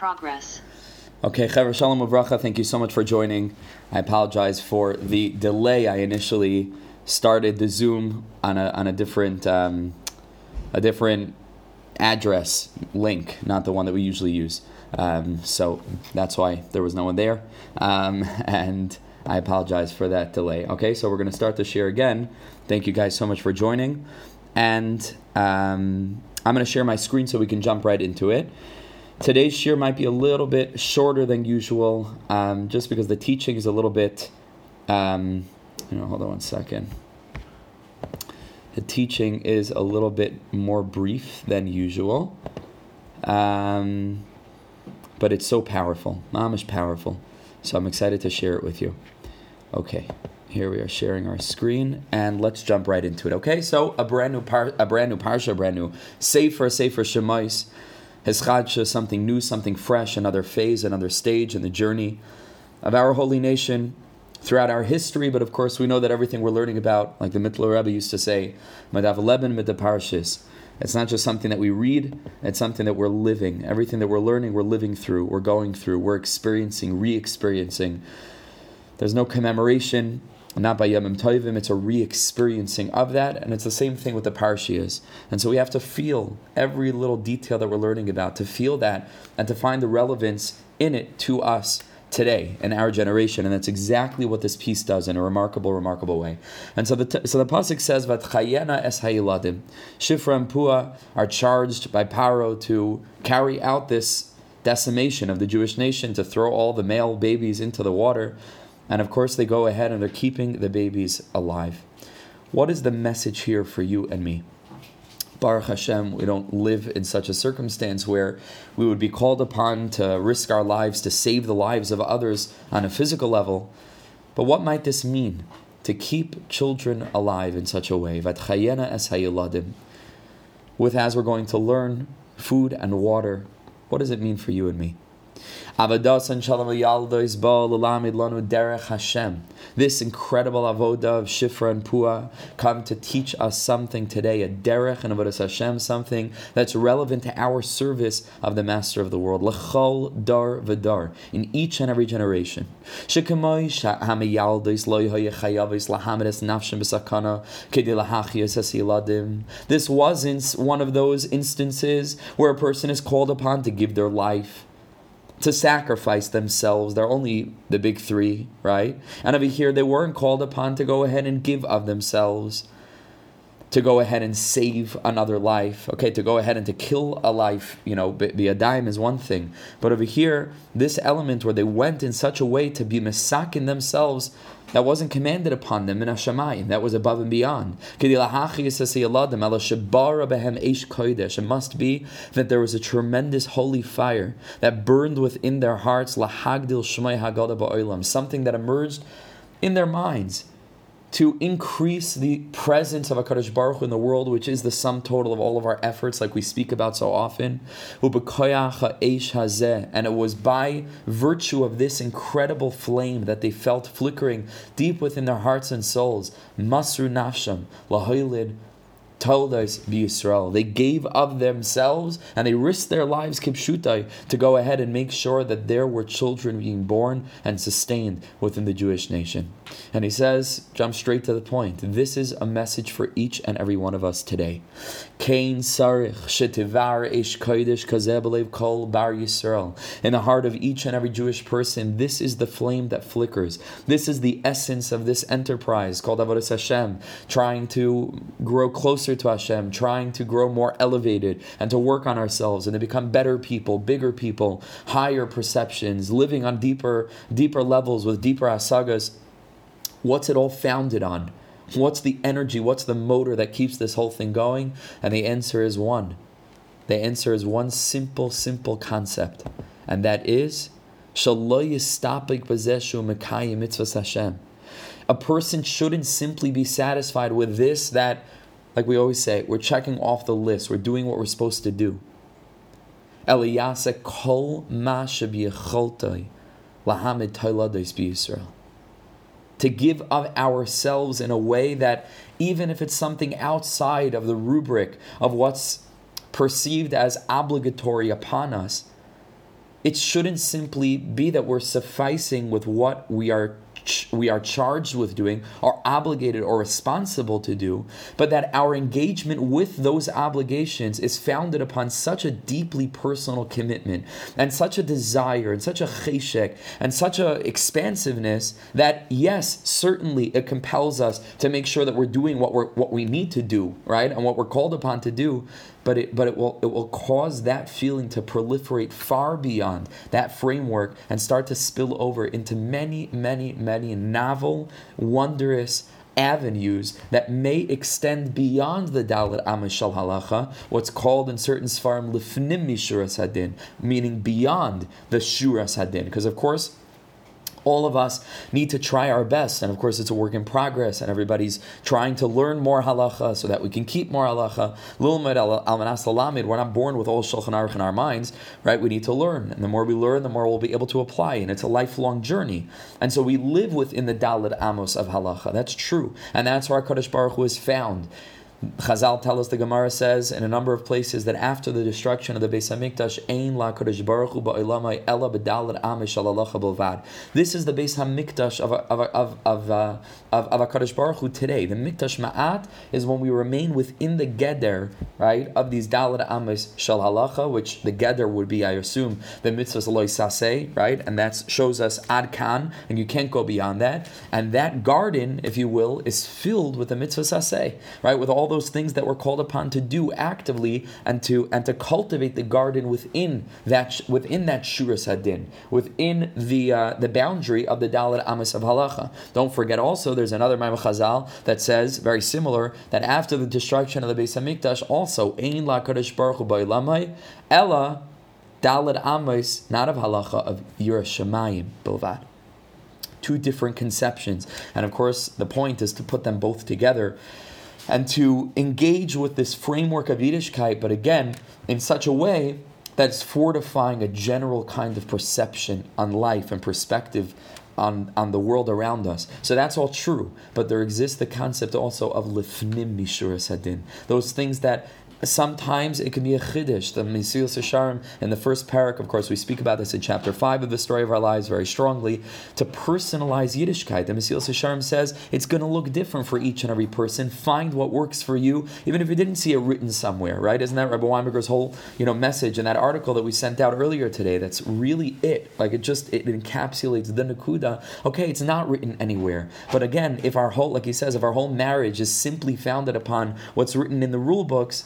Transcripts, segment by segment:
Progress. Okay, Chaver Shalom Uvracha, thank you so much for joining. I apologize for the delay. I initially started the Zoom on a, on a different um, a different address link, not the one that we usually use. Um, so that's why there was no one there. Um, and I apologize for that delay. Okay, so we're going to start the share again. Thank you guys so much for joining. And um, I'm going to share my screen so we can jump right into it. Today's share might be a little bit shorter than usual, um, just because the teaching is a little bit. Um, you know, hold on one second. The teaching is a little bit more brief than usual, um, but it's so powerful. Mom is powerful. So I'm excited to share it with you. Okay, here we are sharing our screen, and let's jump right into it. Okay, so a brand new par- a brand new parsha, a brand new sefer, sefer shemais, Heschadsha, something new, something fresh, another phase, another stage in the journey of our holy nation throughout our history, but of course we know that everything we're learning about, like the Mittler Rebbe used to say, Madav Leben the It's not just something that we read, it's something that we're living. Everything that we're learning, we're living through, we're going through, we're experiencing, re experiencing. There's no commemoration, not by Yom Tovim, it's a re experiencing of that, and it's the same thing with the Parshiyas. And so we have to feel every little detail that we're learning about, to feel that, and to find the relevance in it to us today in our generation, and that's exactly what this piece does in a remarkable, remarkable way. And so the so the pasuk says, "Vatchayena es hayiladim." Shifra and Pua are charged by Paro to carry out this decimation of the Jewish nation, to throw all the male babies into the water, and of course they go ahead and they're keeping the babies alive. What is the message here for you and me? Baruch Hashem, we don't live in such a circumstance where we would be called upon to risk our lives to save the lives of others on a physical level. But what might this mean? To keep children alive in such a way. With as we're going to learn food and water, what does it mean for you and me? This incredible avoda of Shifra and Pua come to teach us something today, a derech and avodas Hashem, something that's relevant to our service of the Master of the world. Lechol dar v'dar in each and every generation. This wasn't one of those instances where a person is called upon to give their life to sacrifice themselves. They're only the big three, right? And over here, they weren't called upon to go ahead and give of themselves, to go ahead and save another life. Okay, to go ahead and to kill a life, you know, be a dime is one thing. But over here, this element where they went in such a way to be misakin themselves that wasn't commanded upon them in Hashemayim. That was above and beyond. It must be that there was a tremendous holy fire that burned within their hearts, something that emerged in their minds to increase the presence of HaKadosh Baruch Hu in the world, which is the sum total of all of our efforts, like we speak about so often. And it was by virtue of this incredible flame that they felt flickering deep within their hearts and souls. Masru nafsham, lahoylid, told us be Israel. They gave of themselves and they risked their lives kipshutai to go ahead and make sure that there were children being born and sustained within the Jewish nation. And he says, jump straight to the point. This is a message for each and every one of us today. Kain sarich shetivar ish kodesh kol bar Yisrael. In the heart of each and every Jewish person, this is the flame that flickers. This is the essence of this enterprise called Avodah Hashem, trying to grow closer to Hashem, trying to grow more elevated and to work on ourselves and to become better people, bigger people, higher perceptions, living on deeper, deeper levels with deeper asagas. What's it all founded on? What's the energy? What's the motor that keeps this whole thing going? And the answer is one. The answer is one simple, simple concept, and that is a person shouldn't simply be satisfied with this, that, like we always say, we're checking off the list, we're doing what we're supposed to do. Eliyase kol to give of ourselves in a way that, even if it's something outside of the rubric of what's perceived as obligatory upon us, it shouldn't simply be that we're sufficing with what we are we are charged with doing, are obligated or responsible to do, but that our engagement with those obligations is founded upon such a deeply personal commitment and such a desire and such a cheshek and such a expansiveness that yes, certainly it compels us to make sure that we're doing what we're what we need to do, right? And what we're called upon to do, but it but it will it will cause that feeling to proliferate far beyond that framework and start to spill over into many many many novel wondrous avenues that may extend beyond the Dalit Amishal Halacha, what's called in certain Sfarim Lifnim Mishuras Hadin, meaning beyond the Shuras Hadin. Because, of course, all of us need to try our best. And of course, it's a work in progress, and everybody's trying to learn more halacha so that we can keep more halacha. We're not born with all Shulchan Aruch in our minds, right? We need to learn. And the more we learn, the more we'll be able to apply. And it's a lifelong journey. And so we live within the Dalad Amos of halacha. That's true. And that's where Kadosh Baruch Hu is found. Chazal tell us the Gemara says in a number of places that after the destruction of the Beis Hamikdash, Ein la Kodesh Baruch Hu ba'olamai ela b'dalet amish. This is the Beis Hamikdash of of of of uh, of, of Hakadosh Baruch Hu today. The Mikdash Ma'at is when we remain within the Geder, right, of these Dalet Amish Shal Halacha, which the Geder would be, I assume, the mitzvahs Eloi Saseh, right, and that shows us Ad Kan, and you can't go beyond that. And that garden, if you will, is filled with the mitzvah Saseh, right, with all those things that we're called upon to do actively and to and to cultivate the garden within that within that Shuras Hadin, within the uh, the boundary of the Dalet Amos of Halacha. Don't forget also there's another Maimon Chazal that says very similar that after the destruction of the Beis Hamikdash, also Ein La Kadosh Baruch Hu Ella Dalad Amos, not of halacha of Yerushalayim Bilvad. Two different conceptions, and of course the point is to put them both together and to engage with this framework of Yiddishkeit, but again in such a way that's fortifying a general kind of perception on life and perspective on, on the world around us. So that's all true. But there exists the concept also of lifnim mishuras hadin. Those things that Sometimes it can be a chiddush. The Mesilas Yesharim in the first parak, of course, we speak about this in chapter five of the story of our lives very strongly. To personalize Yiddishkeit, the Mesilas Yesharim says it's going to look different for each and every person. Find what works for you, even if you didn't see it written somewhere. Right? Isn't that Rabbi Weinberger's whole you know message in that article that we sent out earlier today? That's really it. Like it just it encapsulates the nakuda. Okay, it's not written anywhere, but again, if our whole like he says, if our whole marriage is simply founded upon what's written in the rule books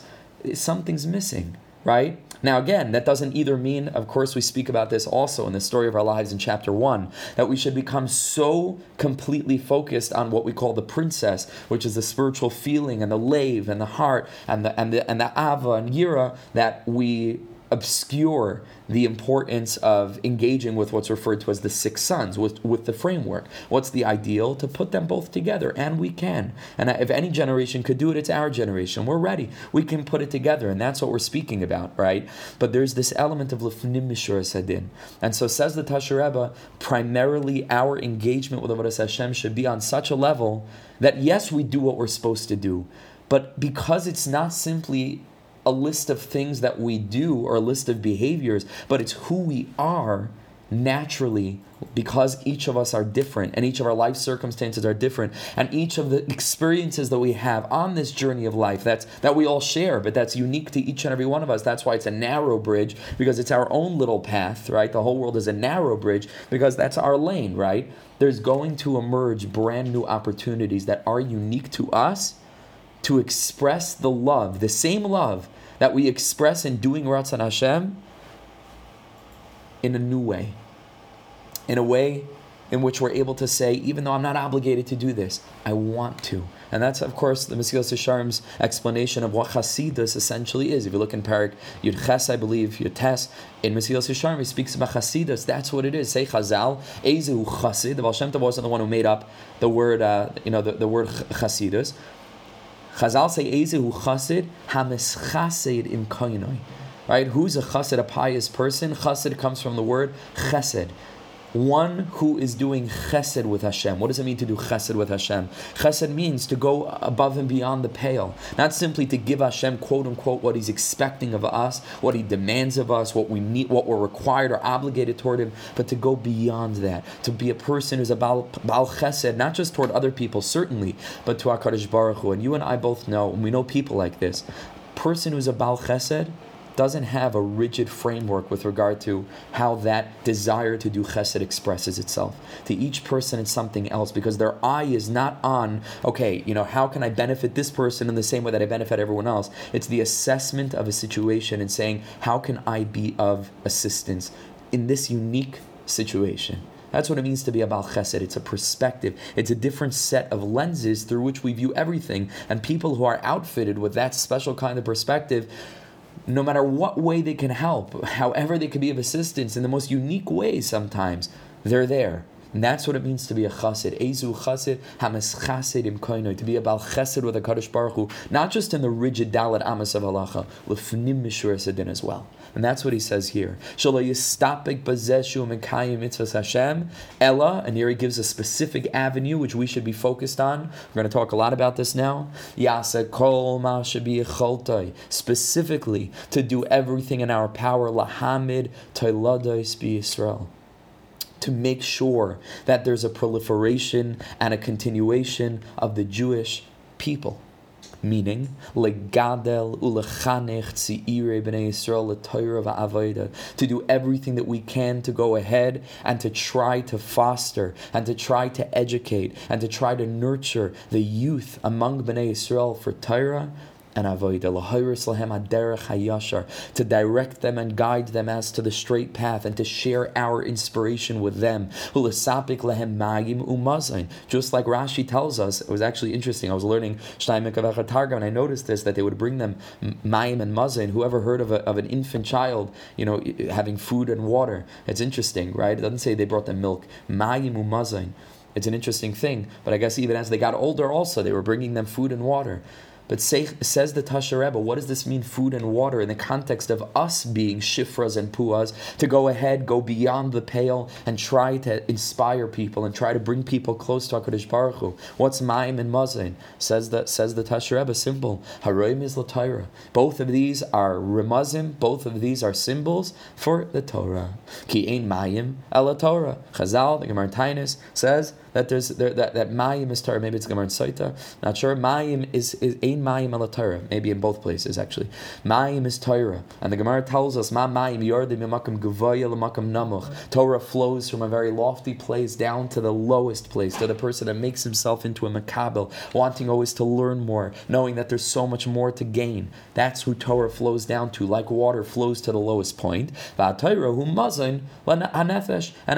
something's missing, right? Now, again, that doesn't either mean, of course, we speak about this also in the story of our lives in chapter one, that we should become so completely focused on what we call the princess, which is the spiritual feeling and the lave and the heart and the and the and the ava and yira, that we obscure the importance of engaging with what's referred to as the six sons, with, with the framework. What's the ideal? To put them both together, and we can. And if any generation could do it, it's our generation. We're ready. We can put it together, and that's what we're speaking about, right? But there's this element of lefnim mishur sadin. And so says the Tasher primarily our engagement with Avodah Hashem should be on such a level that yes, we do what we're supposed to do, but because it's not simply a list of things that we do or a list of behaviors, but it's who we are naturally because each of us are different and each of our life circumstances are different. And each of the experiences that we have on this journey of life that's that we all share but that's unique to each and every one of us. That's why it's a narrow bridge because it's our own little path right? The whole world is a narrow bridge because that's our lane right? There's going to emerge brand new opportunities that are unique to us to express the love the same love that we express in doing Ratzon Hashem in a new way. In a way in which we're able to say, even though I'm not obligated to do this, I want to. And that's, of course, the Mesilas Yesharim's explanation of what Chasidus essentially is. If you look in Parak Yud Ches, I believe, Yud Tes, in Mesilas Yesharim, he speaks about Chasidus. That's what it is. Say Chazal, Ezehu Chasid. The Baal Shem Tov wasn't the one who made up the word, uh, you know, the, the word Chasidus. Chazal say Ezehu Chasid Hamischased im Koinoi. Right? Who's a chassid, a pious person? Chassid comes from the word chesed. One who is doing chesed with Hashem. What does it mean to do chesed with Hashem? Chesed means to go above and beyond the pale, not simply to give Hashem quote unquote what He's expecting of us, what He demands of us, what we need, what we're required or obligated toward Him, but to go beyond that, to be a person who's a Baal, Baal chesed, not just toward other people, certainly, but to Hakadosh Baruch Hu. And you and I both know, and we know people like this. Person who's a Baal chesed doesn't have a rigid framework with regard to how that desire to do chesed expresses itself. To each person, it's something else because their eye is not on, okay, you know, how can I benefit this person in the same way that I benefit everyone else? It's the assessment of a situation and saying, how can I be of assistance in this unique situation? That's what it means to be a Baal Chesed. It's a perspective. It's a different set of lenses through which we view everything. And people who are outfitted with that special kind of perspective no matter what way they can help, however they can be of assistance in the most unique ways sometimes, they're there. And that's what it means to be a chassid. Ezu chassid, hamas chassid im koinoi, to be a bal chesed with a Kadosh Baruch Hu, not just in the rigid dalit amas of halacha, lefnim mishur sedin as well. And that's what he says here. Hashem, ella, and here he gives a specific avenue which we should be focused on. We're going to talk a lot about this now. Specifically to do everything in our power, lahamid toiladois bi Yisrael to make sure that there's a proliferation and a continuation of the Jewish people. Meaning, legadel ulechanech tziire b'nei Yisrael va'avoda, to do everything that we can to go ahead and to try to foster and to try to educate and to try to nurture the youth among b'nei Yisrael for Torah and hayashar to direct them and guide them as to the straight path and to share our inspiration with them. Just like Rashi tells us it was actually interesting. I was learning Targum and I noticed this that they would bring them mayim and mazain. Whoever heard of, a, of an infant child you know having food and water? It's interesting right? It doesn't say they brought them milk. Mayim umazain. It's an interesting thing but I guess even as they got older also they were bringing them food and water but say, says the Tasha Rebbe, what does this mean, food and water, in the context of us being shifras and puas, to go ahead, go beyond the pale, and try to inspire people and try to bring people close to HaKadosh Baruch Hu. What's Maim and Mazin? Says the, says the Tasha Rebbe, simple. Haroim is Latira. Both of these are remazim, both of these are symbols for the Torah. Ki ein Mayim el Torah. Chazal, the Gemara says, that there's there, that that mayim is Torah. Maybe it's Gemara Saita. Not sure. Mayim is is ein mayim ala Torah. Maybe in both places actually. Mayim is Torah, and the Gemara tells us ma mayim yordim mimakam guvaya lamakam namuch. Torah flows from a very lofty place down to the lowest place, to the person that makes himself into a makabel, wanting always to learn more, knowing that there's so much more to gain. That's who Torah flows down to, like water flows to the lowest point. And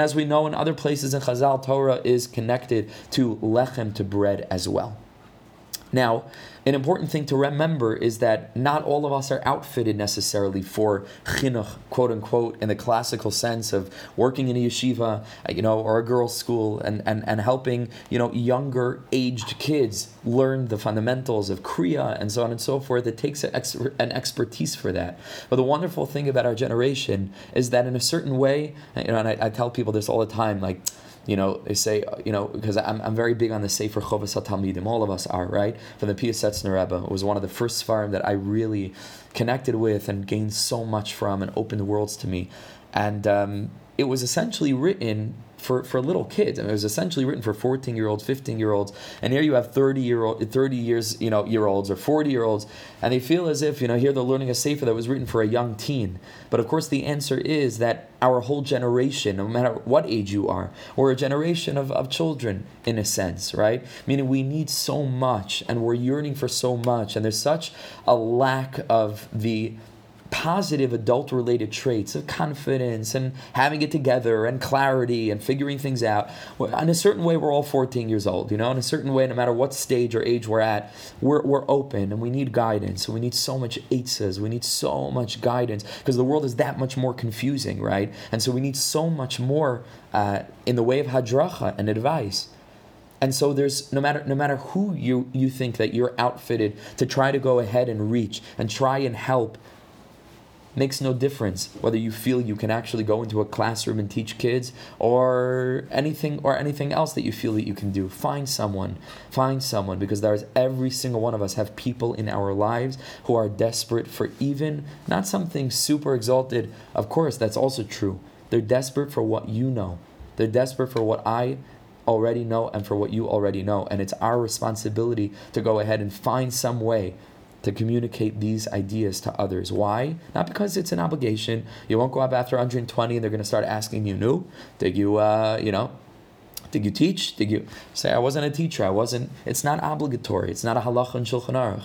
as we know in other places in Chazal, Torah is connected to lechem, to bread as well. Now, an important thing to remember is that not all of us are outfitted necessarily for chinuch, quote unquote, in the classical sense of working in a yeshiva, uh, you know, or a girls' school, and, and, and helping, you know, younger aged kids learn the fundamentals of kriya and so on and so forth. It takes an expertise for that. But the wonderful thing about our generation is that in a certain way, you know, and I, I tell people this all the time, like you know, they say, you know, because I'm, I'm very big on the Sefer Chovas HaTalmidim. All of us are, right? From the Piasetzner Rebbe. It was one of the first Sfarim that I really connected with and gained so much from and opened worlds to me. And um, it was essentially written for, for little kids. I mean, it was essentially written for 14 year olds, 15 year olds, and here you have 30 year old, 30 years, you know, year olds or 40 year olds, and they feel as if, you know, here they're learning a sefer that was written for a young teen. But of course, the answer is that our whole generation, no matter what age you are, we're a generation of, of children in a sense, right? Meaning we need so much and we're yearning for so much, and there's such a lack of the positive adult related traits of confidence and having it together and clarity and figuring things out. In a certain way, we're all 14 years old, you know, in a certain way, no matter what stage or age we're at, we're, we're open and we need guidance. We need so much eitzes. We need so much guidance because the world is that much more confusing, right? And so we need so much more uh, in the way of hadracha and advice. And so there's no matter no matter who you you think that you're outfitted to try to go ahead and reach and try and help makes no difference whether you feel you can actually go into a classroom and teach kids or anything or anything else that you feel that you can do. Find someone find someone because there's every single one of us have people in our lives who are desperate for even not something super exalted. Of course that's also true. They're desperate for what you know. They're desperate for what I already know and for what you already know. And it's our responsibility to go ahead and find some way to communicate these ideas to others. Why? Not because it's an obligation. You won't go up after 120 and they're going to start asking you, "No, did you, uh, you know, did you teach? Did you say I wasn't a teacher? I wasn't." It's not obligatory. It's not a halacha and shulchan aruch.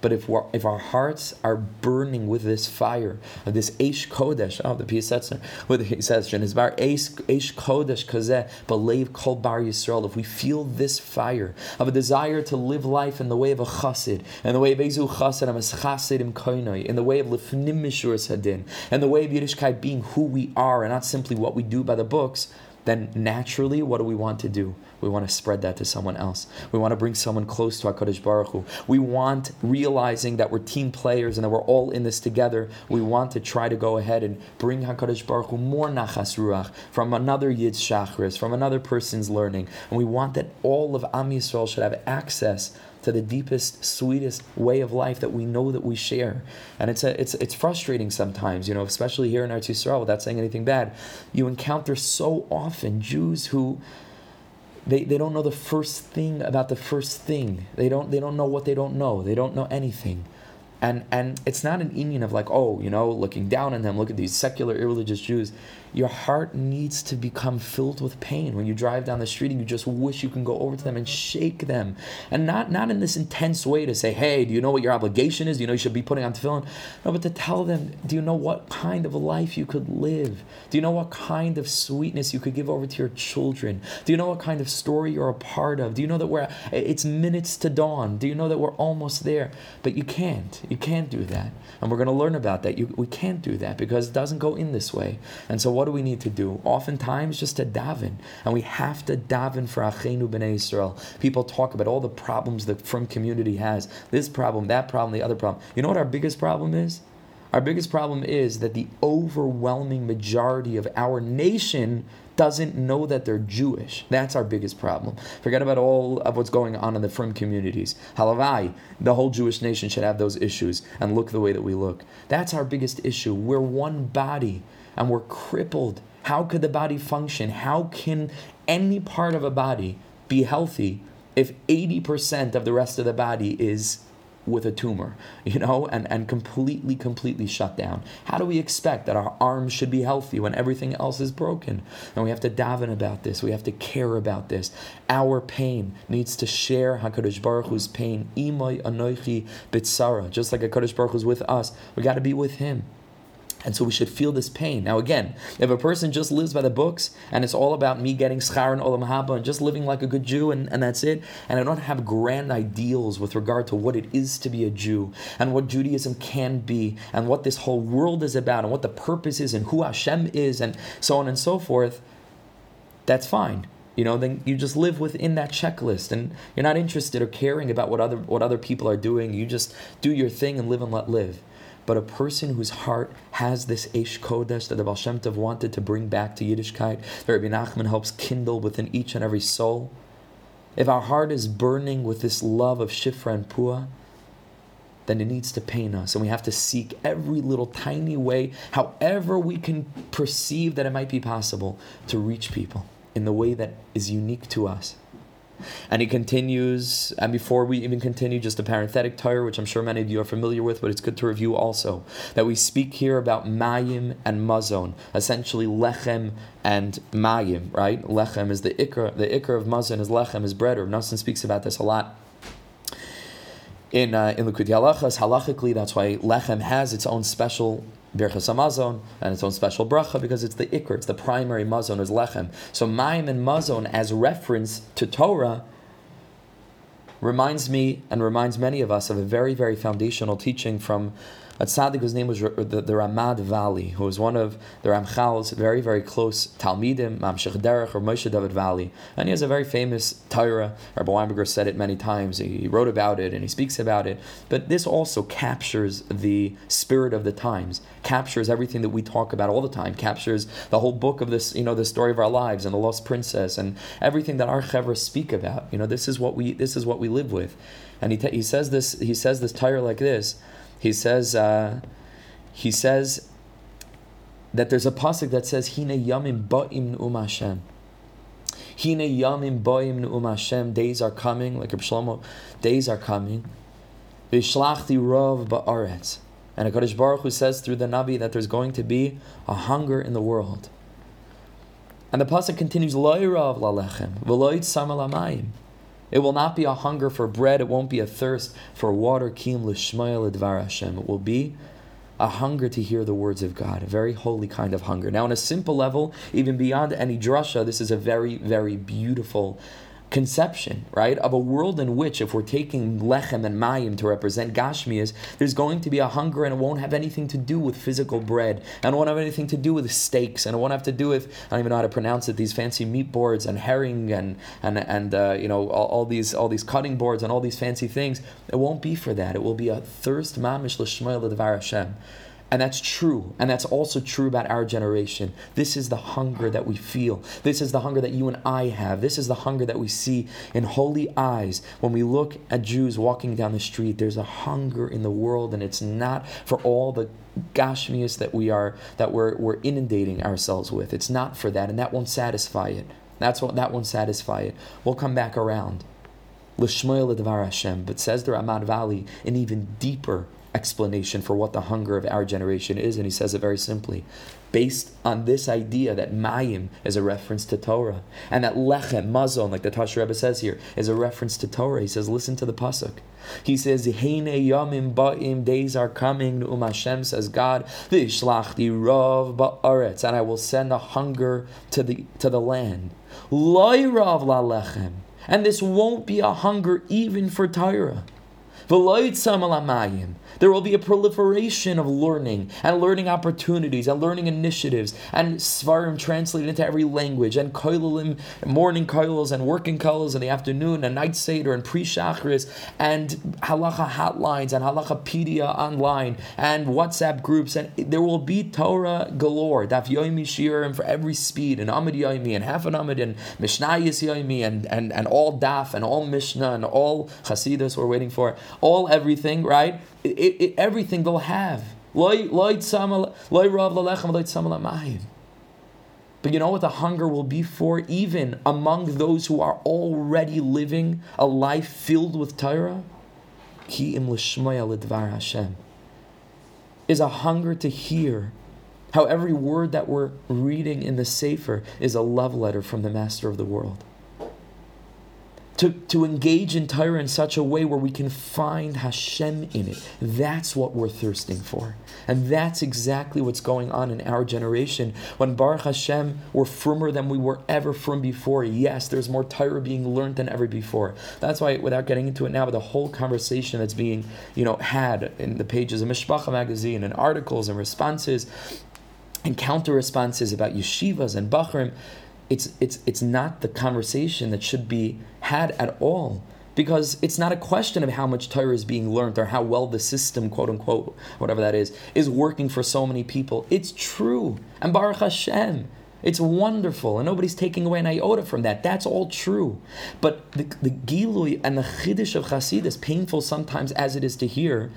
But if if our hearts are burning with this fire, of this Eish Kodesh, oh, the Piyasetzer, what he says, bar Eish Kodesh Kazeh, Belev Kol Bar Yisrael, if we feel this fire of a desire to live life in the way of a chassid, in the way of Ezu chassid, am chassid im koinoi, in the way of Lifnim Mishur Sadin, in the way of Yiddishkeit being who we are and not simply what we do by the books, then naturally, what do we want to do? We want to spread that to someone else. We want to bring someone close to HaKadosh Baruch Hu. We want, realizing that we're team players and that we're all in this together, we want to try to go ahead and bring HaKadosh Baruch Hu more nachas ruach from another Yid Shachris, from another person's learning. And we want that all of Am Yisrael should have access to the deepest, sweetest way of life that we know that we share. And it's a, it's it's frustrating sometimes, you know, especially here in Eretz Yisrael, without saying anything bad. You encounter so often Jews who they, they don't know the first thing about the first thing. They don't they don't know what they don't know. They don't know anything. And and it's not an union of like, oh, you know, looking down on them, look at these secular, irreligious Jews. Your heart needs to become filled with pain. When you drive down the street and you just wish you can go over to them and shake them. And not not in this intense way to say hey do you know what your obligation is? Do you know you should be putting on tefillin? No but to tell them do you know what kind of life you could live? Do you know what kind of sweetness you could give over to your children? Do you know what kind of story you're a part of? Do you know that we're it's minutes to dawn? Do you know that we're almost there? But you can't you can't do that and we're going to learn about that you, we can't do that because it doesn't go in this way and so what do we need to do? Oftentimes, just to daven, and we have to daven for Achenu b'nei Israel. People talk about all the problems the frum community has. This problem, that problem, the other problem. You know what our biggest problem is? Our biggest problem is that the overwhelming majority of our nation doesn't know that they're Jewish. That's our biggest problem. Forget about all of what's going on in the frum communities. Halavai, the whole Jewish nation should have those issues and look the way that we look. That's our biggest issue. We're one body and we're crippled. How could the body function? How can any part of a body be healthy if 80% of the rest of the body is with a tumor, you know, and, and completely, completely shut down. How do we expect that our arms should be healthy when everything else is broken? And we have to daven about this. We have to care about this. Our pain needs to share HaKadosh Baruch Hu's pain. Imay anoichi bitsara. Just like HaKadosh Baruch Hu's with us, we got to be with him. And so we should feel this pain. Now, again, if a person just lives by the books and it's all about me getting schar and olam haba and just living like a good Jew and, and that's it, and I don't have grand ideals with regard to what it is to be a Jew and what Judaism can be and what this whole world is about and what the purpose is and who Hashem is and so on and so forth, that's fine. You know, then you just live within that checklist and you're not interested or caring about what other what other people are doing. You just do your thing and live and let live. But a person whose heart has this Eish Kodesh that the Baal Shem Tov wanted to bring back to Yiddishkeit, that Rabbi Nachman helps kindle within each and every soul, if our heart is burning with this love of Shifra and Pua, then it needs to pain us. And we have to seek every little tiny way, however we can perceive that it might be possible, to reach people in the way that is unique to us. And he continues, and before we even continue, just a parenthetic Torah, which I'm sure many of you are familiar with, but it's good to review also, that we speak here about Mayim and Mazon, essentially Lechem and Mayim, right? Lechem is the Ikr, the Ikr of Mazon is Lechem, is bread, or Nassim speaks about this a lot in uh, in Likutei Halachas, halachically, that's why lechem has its own special Birchas Hamazon and its own special bracha because it's the ikr, it's the primary mazon is lechem. So Mayim and mazon as reference to Torah reminds me and reminds many of us of a very very foundational teaching from a tzaddik whose name was the, the Ramad Valle, who was one of the Ramchal's very, very close Talmidim, Mamshech Derech or Moshe David Valle. And he has a very famous Torah. Rabbi Weinberger said it many times. He wrote about it and he speaks about it. But this also captures the spirit of the times, captures everything that we talk about all the time, captures the whole book of this, you know, the story of our lives and the lost princess and everything that our chevra speak about. You know, this is what we this is what we live with. And he, t- he says this he says this Torah like this he says, uh, he says that there's a pasuk that says, "Hine yamim ba'im um Hashem." Hine yamim ba'im um Hashem. Days are coming, like Reb Shlomo. Days are coming. Vishlachti rov ba'aretz. And Hakadosh Baruch Hu says through the Navi that there's going to be a hunger in the world. And the pasuk continues, "Lo yirav lalechem, v'lo yitzam it will not be a hunger for bread. It won't be a thirst for water. Kim. It will be a hunger to hear the words of God, a very holy kind of hunger. Now, on a simple level, even beyond any drasha, this is a very, very beautiful conception, right, of a world in which, if we're taking lechem and mayim to represent gashmias, there's going to be a hunger and it won't have anything to do with physical bread, and it won't have anything to do with steaks, and it won't have to do with I don't even know how to pronounce it, these fancy meat boards and herring and and and uh, you know all, all, these all these cutting boards and all these fancy things. It won't be for that. It will be a thirst mamish l'shmoel Hashem. And that's true. And that's also true about our generation. This is the hunger that we feel. This is the hunger that you and I have. This is the hunger that we see in holy eyes when we look at Jews walking down the street. There's a hunger in the world, and it's not for all the gashmias that we are that we're, we're inundating ourselves with. It's not for that, and that won't satisfy it. That's what that won't satisfy it. We'll come back around. L'shmoel Hashem, but says the Ramad Valle, an even deeper explanation for what the hunger of our generation is, and he says it very simply. Based on this idea that Mayim is a reference to Torah, and that Lechem, Mazon, like the Tash Rebbe says here, is a reference to Torah. He says, listen to the Pasuk. He says, Heine Yamim Ba'im, days are coming, Um Hashem says God, Vishlachti Rav Ba'aretz, and I will send a hunger to the to the land. Loi Rav La Lechem. And this won't be a hunger even for Torah. There will be a proliferation of learning and learning opportunities and learning initiatives and svarim translated into every language and koilim, morning koilils and working koilils in the afternoon and night seder and pre-shachris and halacha hotlines and halachapedia online and WhatsApp groups and there will be Torah galore, daf yomi shiurim for every speed and amid yomi and half an amid and mishnayis yomi and, and, and all daf and all mishnah and all chasidus we're waiting for, all everything, right? It, it, everything they'll have. But you know what the hunger will be for, even among those who are already living a life filled with Torah? Is a hunger to hear how every word that we're reading in the Sefer is a love letter from the Master of the world to, to engage in Torah in such a way where we can find Hashem in it. That's what we're thirsting for. And that's exactly what's going on in our generation. When Baruch Hashem, we're firmer than we were ever from before. Yes, there's more Torah being learned than ever before. That's why, without getting into it now, but the whole conversation that's being, you know, had in the pages of Mishpacha magazine and articles and responses and counter responses about yeshivas and bachrim, it's, it's, it's not the conversation that should be had at all. Because it's not a question of how much Torah is being learned or how well the system, quote unquote, whatever that is, is working for so many people. It's true. And Baruch Hashem, it's wonderful, and nobody's taking away an iota from that. That's all true. But the, the Gilui and the Chiddush of Chassidus, painful sometimes as it is to hear,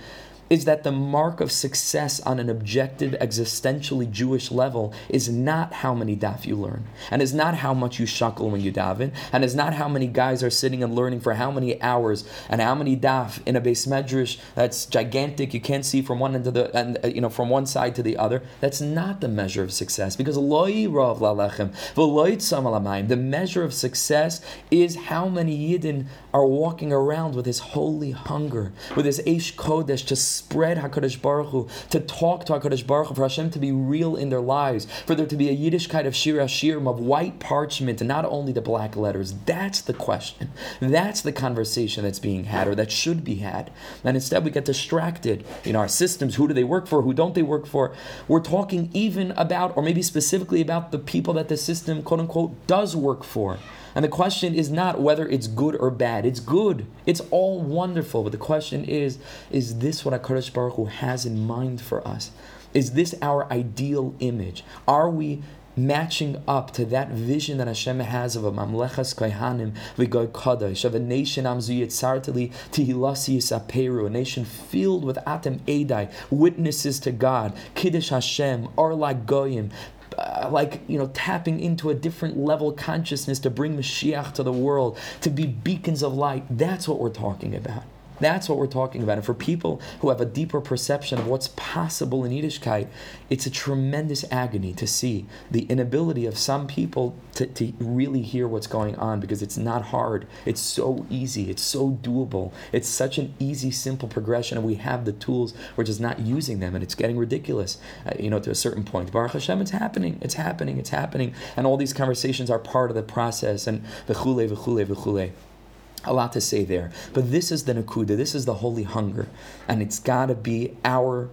is that the mark of success on an objective, existentially Jewish level is not how many daf you learn, and is not how much you shuckle when you daven, and is not how many guys are sitting and learning for how many hours and how many daf in a beis medrash that's gigantic. You can't see from one end to the and uh, you know from one side to the other. That's not the measure of success because loy rav the measure of success is how many yidden are walking around with his holy hunger, with his eish kodesh to spread Hakadosh Baruch Hu, to talk to Hakadosh Baruch Hu, for Hashem to be real in their lives, for there to be a Yiddishkeit of Shir Hashirim of white parchment and not only the black letters. That's the question. That's the conversation that's being had or that should be had. And instead, we get distracted in our systems. Who do they work for? Who don't they work for? We're talking even about, or maybe specifically about the people that the system, quote unquote, does work for. And the question is not whether it's good or bad. It's good. It's all wonderful. But the question is, is this what HaKadosh Baruch Hu has in mind for us? Is this our ideal image? Are we matching up to that vision that Hashem has of a mamlechas kohanim v'goy kadosh, of a nation amzu yitzarteli tihilasi yisaperu, a nation filled with atem edai, witnesses to God, kiddush Hashem, or like goyim, uh, like you know tapping into a different level consciousness to bring Mashiach to the world, to be beacons of light. That's what we're talking about. That's what we're talking about. And for people who have a deeper perception of what's possible in Yiddishkeit, it's a tremendous agony to see the inability of some people to, to really hear what's going on because it's not hard. It's so easy. It's so doable. It's such an easy, simple progression, and we have the tools. We're just not using them, and it's getting ridiculous, uh, you know, to a certain point. Baruch Hashem, it's happening. It's happening. It's happening. And all these conversations are part of the process. And v'chule, v'chule, v'chule a lot to say there. But this is the Nakuda, this is the holy hunger. And it's got to be our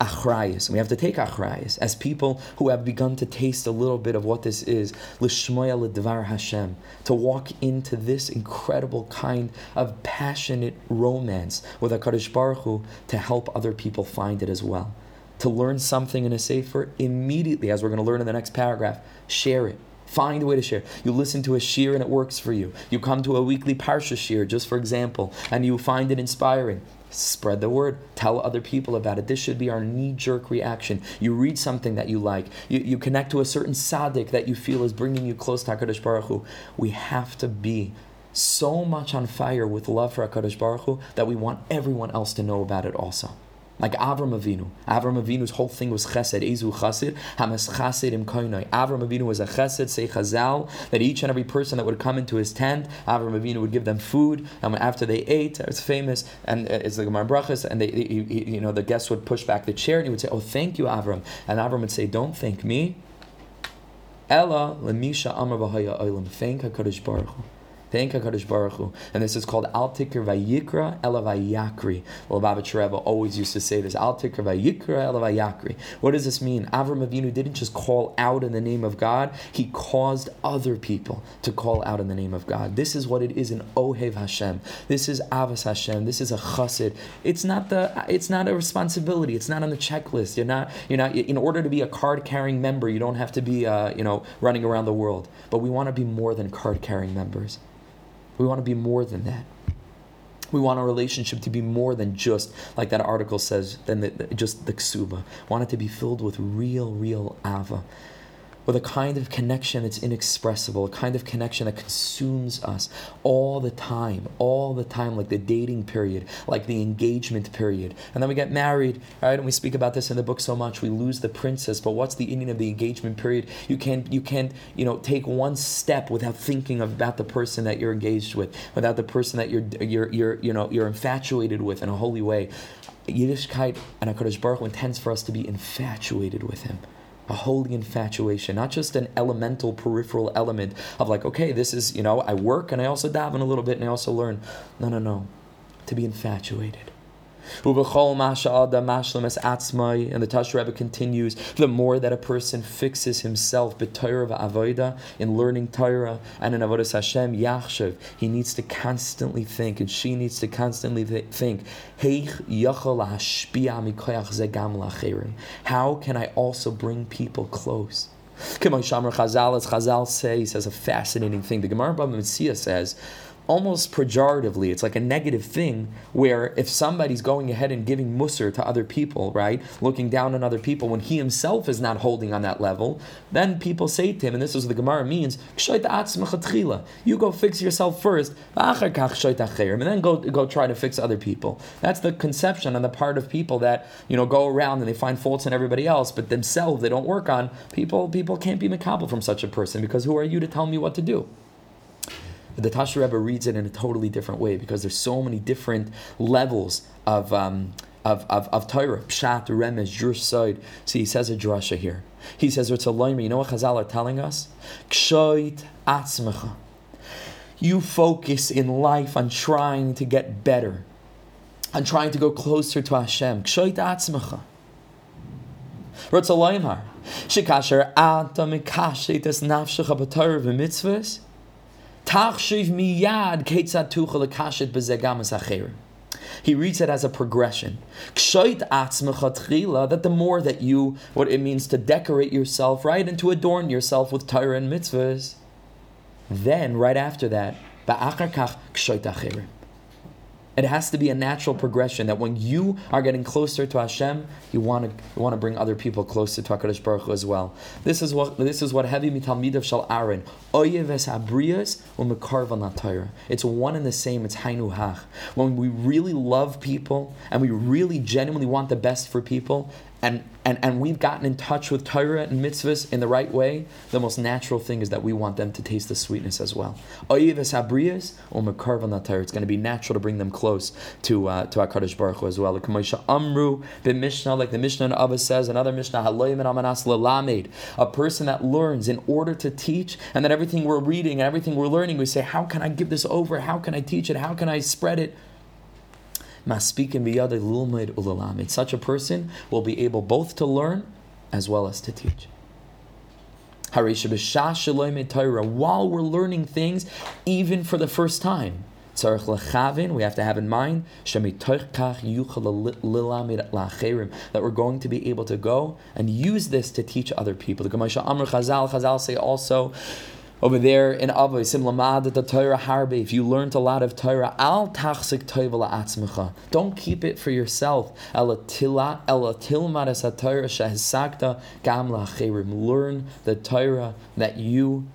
achrayas. We have to take achrayas as people who have begun to taste a little bit of what this is. L'shmoya l'dvar Hashem. To walk into this incredible kind of passionate romance with HaKadosh Baruch Hu to help other people find it as well. To learn something in a sefer immediately, as we're going to learn in the next paragraph, share it Find a way to share. You listen to a shir and it works for you. You come to a weekly parsha shir, just for example, and you find it inspiring. Spread the word. Tell other people about it. This should be our knee-jerk reaction. You read something that you like. You, you connect to a certain tzaddik that you feel is bringing you close to Hakadosh Baruch Hu. We have to be so much on fire with love for Hakadosh Baruch Hu that we want everyone else to know about it also. Like Avram Avinu. Avram Avinu's whole thing was chesed. Ezu chassid, hamas chassid im koinoi. Avram Avinu was a chesed, say chazal, that each and every person that would come into his tent, Avram Avinu would give them food, and after they ate, it's famous, and uh, it's the Gemara Brachas, and they, you know, the guests would push back the chair, and he would say, oh, thank you, Avram. And Avram would say, don't thank me. Ella lemisha amar v'haya olam. Thank HaKadosh Baruch Hu. Thank HaKadosh Baruch Hu. And this is called Al Tikr Vayikra Elavayakri. Well, Rebbe always used to say this, Al Tikr Vayikra Elavayakri. What does this mean? Avram Avinu didn't just call out in the name of God, he caused other people to call out in the name of God. This is what it is in Ohev Hashem. This is Avas Hashem. This is a chassid. It's not the it's not a responsibility. It's not on the checklist. You're not you're not in order to be a card carrying member, you don't have to be uh, you know running around the world. But we want to be more than card carrying members. We want to be more than that. We want our relationship to be more than just, like that article says, than the, just the ksuba. Want it to be filled with real, real ava with a kind of connection that's inexpressible, a kind of connection that consumes us all the time, all the time, like the dating period, like the engagement period. And then we get married, right? And we speak about this in the book so much. We lose the princess, but what's the ending of the engagement period? You can't, you can't, you know, take one step without thinking about the person that you're engaged with, without the person that you're, you're, you're, you know, you're infatuated with in a holy way. Yiddishkeit and HaKadosh Baruch Hu intends for us to be infatuated with him a holy infatuation, not just an elemental peripheral element of like, okay, this is, you know, I work and I also daven a little bit and I also learn. No, no, no. To be infatuated. And the Tash Rebbe continues, the more that a person fixes himself in learning Torah and in Avodah Hashem, Yachshav, he needs to constantly think, and she needs to constantly th- think, how can I also bring people close? Chazal, as Chazal says, says a fascinating thing. The Gemara Baba Metzia says, almost pejoratively. It's like a negative thing where if somebody's going ahead and giving musr to other people, right, looking down on other people when he himself is not holding on that level, then people say to him, and this is what the Gemara means, you go fix yourself first, and then go go try to fix other people. That's the conception on the part of people that you know go around and they find faults in everybody else, but themselves they don't work on. People people can't be makabel from such a person because who are you to tell me what to do? The Tasha Rebbe reads it in a totally different way because there's so many different levels of. Um, of, of, of Torah, Pshat, Remez, your side. See, he says a drasha here. He says, you know what Chazal are telling us? Kshoit atzmecha. You focus in life on trying to get better, on trying to go closer to Hashem. Kshoit atzmecha. Rotzalayimar. Shekasher ata mikashet es nafshecha b'torah v'mitzvahs. Tachshiv miyad acherim. He reads it as a progression. That the more that you, what it means to decorate yourself, right, and to adorn yourself with Torah and mitzvahs, then right after that, it has to be a natural progression that when you are getting closer to Hashem, you want to you want to bring other people closer to Hakadosh Baruch Hu as well. This is what this is what heavy mitalmidav shal Aaron oyeves habriyas umekarvan It's one and the same. It's hainu hach. When we really love people and we really genuinely want the best for people, and, and, and we've gotten in touch with Torah and mitzvahs in the right way, the most natural thing is that we want them to taste the sweetness as well. Makarvanatir. It's going to be natural to bring them close to uh, to HaKadosh Baruch Hu as well. Amru, the Mishnah, like the Mishnah in Avos says, another Mishnah, a person that learns in order to teach, and that everything we're reading and everything we're learning, we say, how can I give this over? How can I teach it? How can I spread it? Such a person will be able both to learn as well as to teach. While we're learning things, even for the first time, we have to have in mind that we're going to be able to go and use this to teach other people. The Chazal say also over there in Avos, Sim Lamad the Torah Harbe, if you learned a lot of Torah, Al Tachsik Toivala Atzmecha. Don't keep it for yourself. Elatila Elatilmaras Torah Shehesakta Gam Lacherim. Learn the Torah that you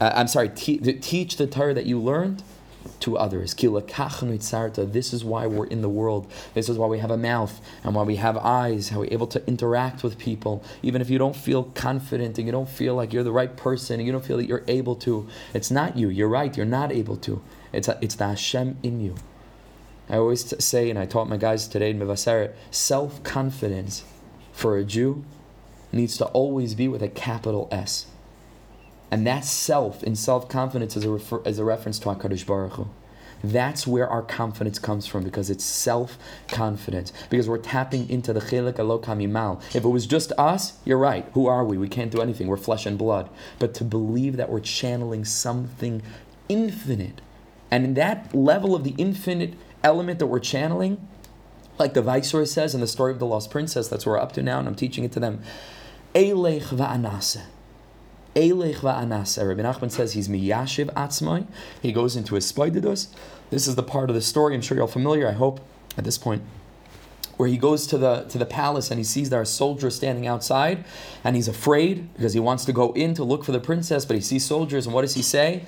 uh, I'm sorry, te- teach the Torah that you learned to others. This is why we're in the world. This is why we have a mouth and why we have eyes, how we're able to interact with people. Even if you don't feel confident and you don't feel like you're the right person and you don't feel that you're able to, it's not you. You're right, you're not able to. It's, a, it's the Hashem in you. I always say, and I taught my guys today in Mevaseret, self confidence for a Jew needs to always be with a capital S. And that self in self confidence is a, refer, is a reference to HaKadosh Baruch Hu. That's where our confidence comes from because it's self confidence. Because we're tapping into the chelik alokamimal. If it was just us, you're right. Who are we? We can't do anything. We're flesh and blood. But to believe that we're channeling something infinite, and in that level of the infinite element that we're channeling, like the Viceroy says in the story of the Lost Princess, that's where we're up to now, and I'm teaching it to them. Eilech va'anase. Elech va'anas. Uh, Rabbi Nachman says he's miyashiv atzmai. He goes into hisbodedus. This is the part of the story. I'm sure you're all familiar. I hope at this point where he goes to the to the palace and he sees there are soldiers standing outside and he's afraid because he wants to go in to look for the princess but he sees soldiers and what does he say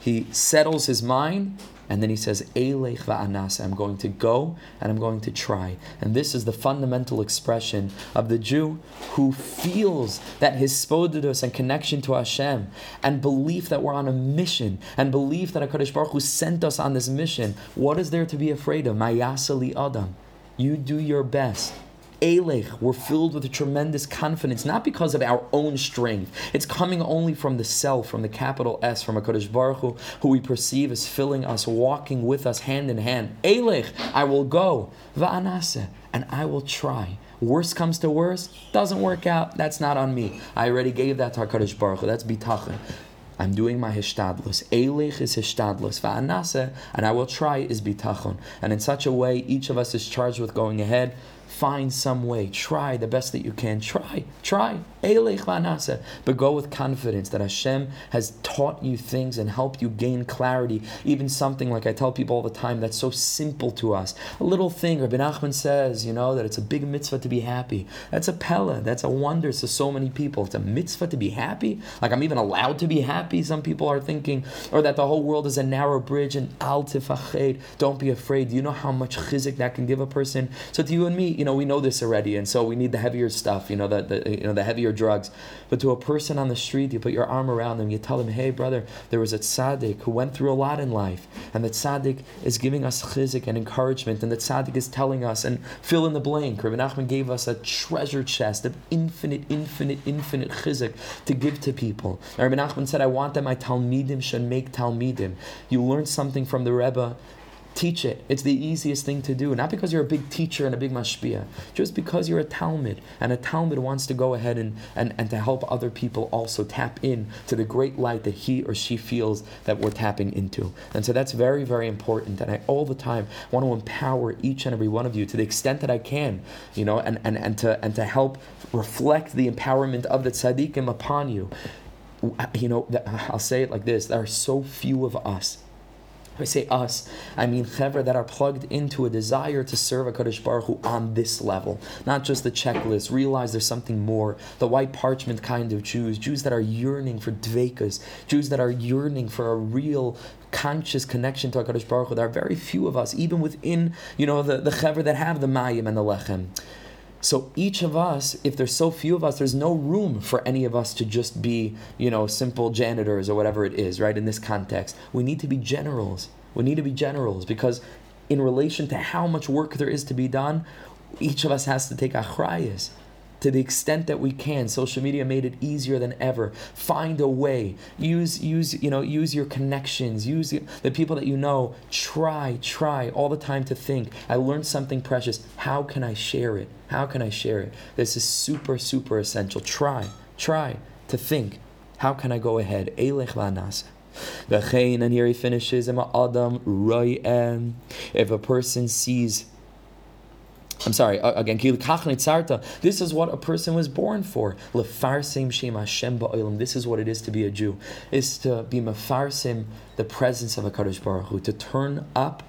he settles his mind and then he says, Eilech va'anas, I'm going to go and I'm going to try. And this is the fundamental expression of the Jew who feels that hisbodedus and connection to Hashem and belief that we're on a mission and belief that HaKadosh Baruch Hu sent us on this mission. What is there to be afraid of? Mayasali Adam. You do your best. Elech, we're filled with a tremendous confidence, not because of our own strength. It's coming only from the self, from the capital S, from HaKadosh Baruch Hu, who we perceive as filling us, walking with us hand in hand. Elech, I will go. Va'anase, and I will try. Worst comes to worst, doesn't work out, that's not on me. I already gave that to HaKadosh Baruch Hu, that's bitachon. I'm doing my hishtadlus. Eilech is hishtadlus. Va'anase, and I will try is bitachon. And in such a way, each of us is charged with going ahead find some way. Try the best that you can. Try, try. But go with confidence that Hashem has taught you things and helped you gain clarity. Even something like I tell people all the time that's so simple to us. A little thing, Rabbi Nachman says, you know, that it's a big mitzvah to be happy. That's a pella. That's a wonder to so many people. It's a mitzvah to be happy. Like I'm even allowed to be happy, some people are thinking. Or that the whole world is a narrow bridge and al tifached. Don't be afraid. Do you know how much chizik that can give a person? So to you and me, you know, we know this already, and so we need the heavier stuff, you know, the, the you know the heavier drugs. But to a person on the street, you put your arm around them, you tell them, hey brother, there was a tzaddik who went through a lot in life, and the tzaddik is giving us chizik and encouragement, and the tzaddik is telling us, and fill in the blank. Rabbi Nachman gave us a treasure chest of infinite, infinite, infinite chizik to give to people. Rabbi Nachman said, I want that my talmidim should make talmidim. You learn something from the Rebbe Teach it. It's the easiest thing to do. Not because you're a big teacher and a big mashpia, just because you're a Talmud. And a Talmud wants to go ahead and, and, and to help other people also tap in to the great light that he or she feels that we're tapping into. And so that's very, very important. And I all the time want to empower each and every one of you to the extent that I can, you know, and, and, and to and to help reflect the empowerment of the tzaddikim upon you. You know, I'll say it like this: there are so few of us I say us, I mean chevra that are plugged into a desire to serve HaKadosh Baruch Hu on this level, not just the checklist. Realize there's something more. The white parchment kind of Jews, Jews that are yearning for dvekas, Jews that are yearning for a real conscious connection to Hakadosh Baruch Hu. There are very few of us, even within you know the the chevra that have the mayim and the lechem. So each of us, if there's so few of us, there's no room for any of us to just be, you know, simple janitors or whatever it is, right? In this context, we need to be generals. We need to be generals because, in relation to how much work there is to be done, each of us has to take achrayas to the extent that we can. Social media made it easier than ever. Find a way. Use use you know use your connections. Use the people that you know. Try try all the time to think. I learned something precious. How can I share it? How can I share it? This is super super essential. Try try to think. How can I go ahead? Elech lanas. And here he finishes, if a person sees I'm sorry, again, this is what a person was born for. This is what it is to be a Jew, is to be mafarsim, the presence of HaKadosh Baruch Hu, to turn up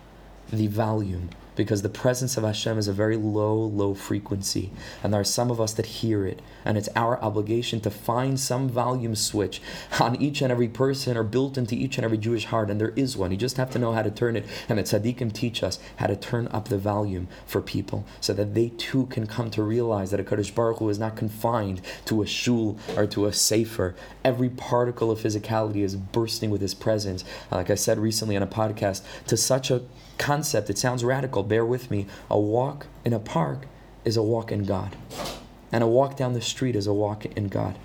the volume because the presence of Hashem is a very low, low frequency. And there are some of us that hear it. And it's our obligation to find some volume switch on each and every person or built into each and every Jewish heart. And there is one. You just have to know how to turn it. And the tzaddikim teach us how to turn up the volume for people so that they too can come to realize that HaKadosh Baruch Hu is not confined to a shul or to a sefer. Every particle of physicality is bursting with his presence. Like I said recently on a podcast, to such a concept, it sounds radical, bear with me. A walk in a park is a walk in God. And a walk down the street is a walk in God.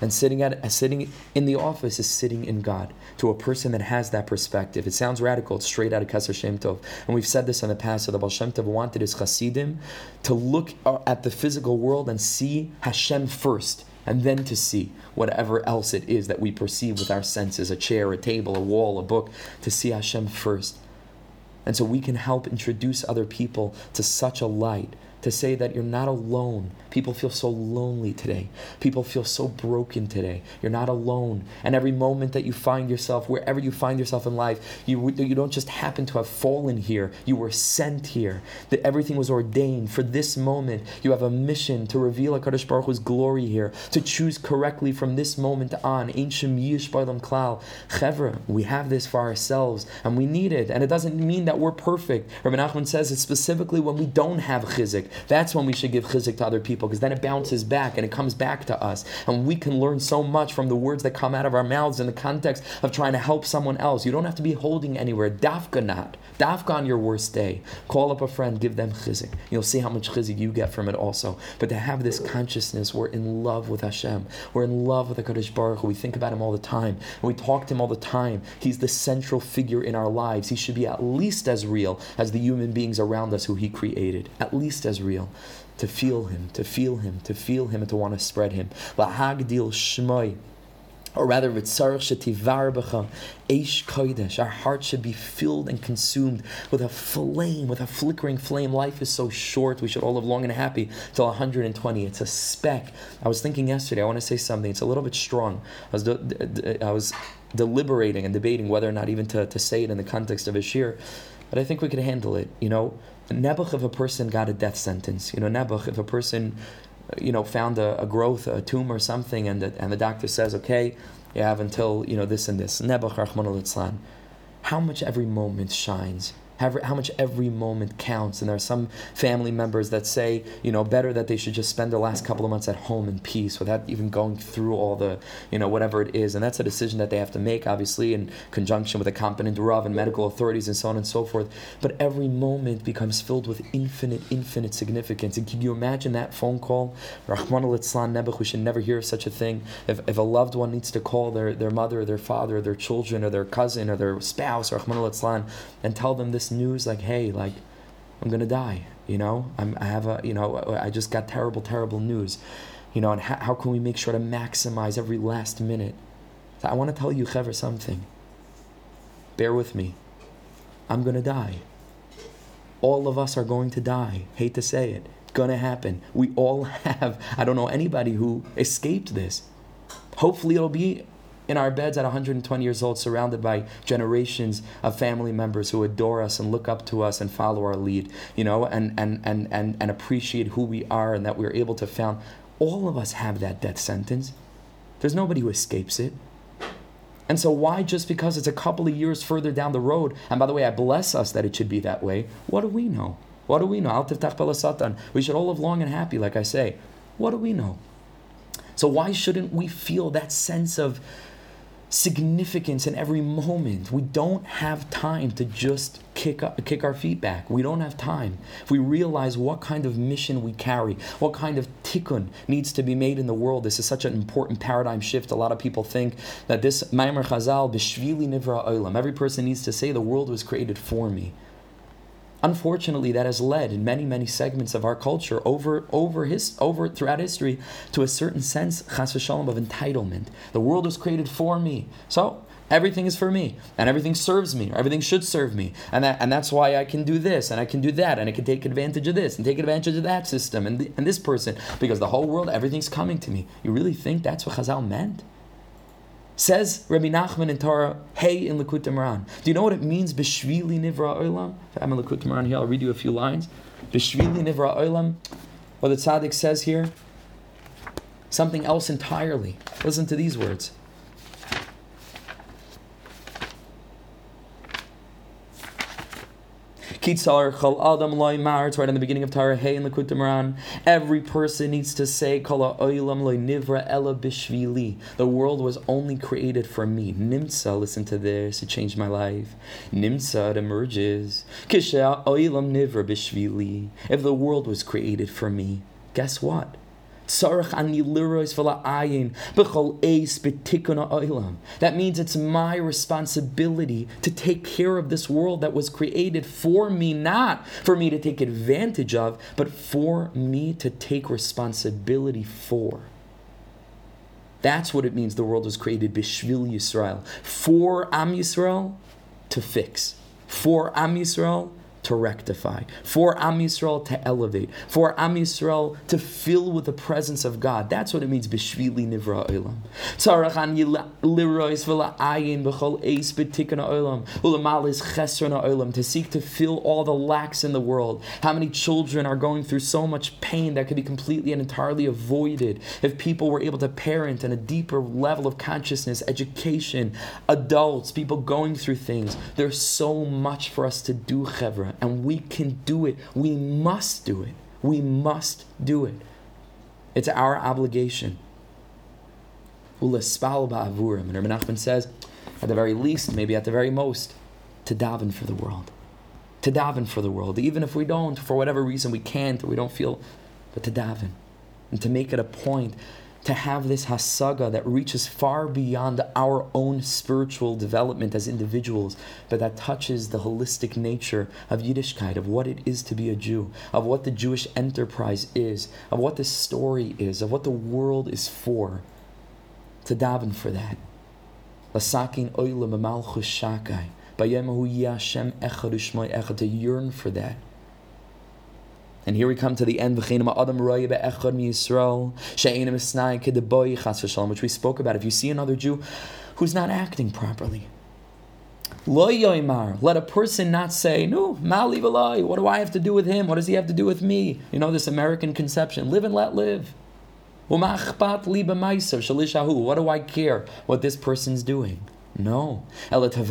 And sitting at sitting in the office is sitting in God to a person that has that perspective. It sounds radical. It's straight out of Kesser Shem Tov. And we've said this in the past. So the Baal Shem Tov wanted his Hasidim to look uh, at the physical world and see Hashem first and then to see whatever else it is that we perceive with our senses a chair, a table, a wall, a book to see Hashem first. And so we can help introduce other people to such a light to say that you're not alone. People feel so lonely today. People feel so broken today. You're not alone. And every moment that you find yourself, wherever you find yourself in life, you, you don't just happen to have fallen here. You were sent here. That everything was ordained for this moment. You have a mission to reveal HaKadosh Baruch Hu's glory here, to choose correctly from this moment on. Ancient Yish Klal. Chevra, we have this for ourselves and we need it. And it doesn't mean that we're perfect. Rabbi Nachman says it's specifically when we don't have chizik. That's when we should give chizik to other people because then it bounces back and it comes back to us. And we can learn so much from the words that come out of our mouths in the context of trying to help someone else. You don't have to be holding anywhere. Dafka not. Dafka on your worst day. Call up a friend, give them chizik. You'll see how much chizik you get from it also. But to have this consciousness, we're in love with Hashem. We're in love with the Kaddish Baruch Hu. We think about him all the time. We talk to him all the time. He's the central figure in our lives. He should be at least as real as the human beings around us who he created. At least as real to feel him, to feel him, to feel him, and to want to spread him. Shmoi. Or rather, Eish Kodesh. Our heart should be filled and consumed with a flame, with a flickering flame. Life is so short. We should all live long and happy till 120. It's a speck. I was thinking yesterday, I want to say something. It's a little bit strong. I was, I was deliberating and debating whether or not even to, to say it in the context of a shiur, but I think we could handle it. You know, Nebuch, if a person got a death sentence, you know, Nebuch, if a person, you know, found a, a growth, a tumor or something, and the, and the doctor says, okay, you have until, you know, this and this, Nebuch, Rahman al How much every moment shines how, much every moment counts. And there are some family members that say, you know, better that they should just spend the last couple of months at home in peace without even going through all the, you know, whatever it is. And that's a decision that they have to make, obviously, in conjunction with a competent Rav and medical authorities and so on and so forth. But every moment becomes filled with infinite, infinite significance. And can you imagine that phone call? Rahman al Nebuch, we should never hear of such a thing. If, if a loved one needs to call their, their mother or their father their children or their cousin or their spouse, Rahman al and tell them this news like, hey, like, I'm gonna die. You know, I'm, I have a, you know, I just got terrible, terrible news. You know, and how, how can we make sure to maximize every last minute? So I want to tell you, Hever, something. Bear with me. I'm gonna die. All of us are going to die. Hate to say it. Gonna happen. We all have, I don't know anybody who escaped this. Hopefully, it'll be in our beds at 120 years old, surrounded by generations of family members who adore us and look up to us and follow our lead, you know, and, and, and, and, and appreciate who we are and that we're able to found. All of us have that death sentence. There's nobody who escapes it. And so, why just because it's a couple of years further down the road, and by the way, I bless us that it should be that way, what do we know? What do we know? We should all live long and happy, like I say. What do we know? So, why shouldn't we feel that sense of significance in every moment. We don't have time to just kick up, kick our feet back. We don't have time. If we realize what kind of mission we carry, what kind of tikkun needs to be made in the world, this is such an important paradigm shift. A lot of people think that this Maimer Chazal, Bishvili Nivra Olam, every person needs to say the world was created for me. Unfortunately, that has led in many, many segments of our culture over, over, his, over throughout history to a certain sense, chas v'shalom, of entitlement. The world was created for me. So, everything is for me and everything serves me or everything should serve me and that and that's why I can do this and I can do that and I can take advantage of this and take advantage of that system and, and this person because the whole world everything's coming to me you really think that's what Chazal meant Says Rabbi Nachman in Torah, Hey in Likutei Moharan. Do you know what it means, Bishvili Nivra Olam? If I'm in Likutei Moharan here, I'll read you a few lines. Bishvili Nivra Olam. What the tzaddik says here, something else entirely. Listen to these words. Kitzar Chal Adam Loy Mar. It's right in the beginning of Torah Hey in the Moharan. Every person needs to say Kala Oilam Loy Nivra Ella Bishvili. The world was only created for me. Nimsa, listen to this. It changed my life. Nimsa, it emerges. Kisha Oilam Nivra Bishvili. If the world was created for me, guess what? That means it's my responsibility to take care of this world that was created for me, not for me to take advantage of, but for me to take responsibility for. That's what it means the world was created, Bishvil Yisrael. For Am Yisrael to fix. For Am Yisrael to rectify, for Am Yisrael to elevate, for Am Yisrael to fill with the presence of God. That's what it means, Bishvili Nivra Olam. Tzarachan b'chol eis olam, olam, to seek to fill all the lacks in the world. How many children are going through so much pain that could be completely and entirely avoided if people were able to parent in a deeper level of consciousness, education, adults, people going through things. There's so much for us to do, Chevra and we can do it. We must do it. We must do it. It's our obligation. And Rabbi Nachman says, at the very least, maybe at the very most, to daven for the world. To daven for the world. Even if we don't, for whatever reason we can't or we don't feel, but to daven. And to make it a point to have this hasaga that reaches far beyond our own spiritual development as individuals, but that touches the holistic nature of Yiddishkeit, of what it is to be a Jew, of what the Jewish enterprise is, of what the story is, of what the world is for. To daven for that. Lasakin oilam malchus shakai. To yearn for that. And here we come to the end, which we spoke about. If you see another Jew who's not acting properly, let a person not say, no, what do I have to do with him? What does he have to do with me? You know, this American conception live and let live. What do I care what this person's doing? No. That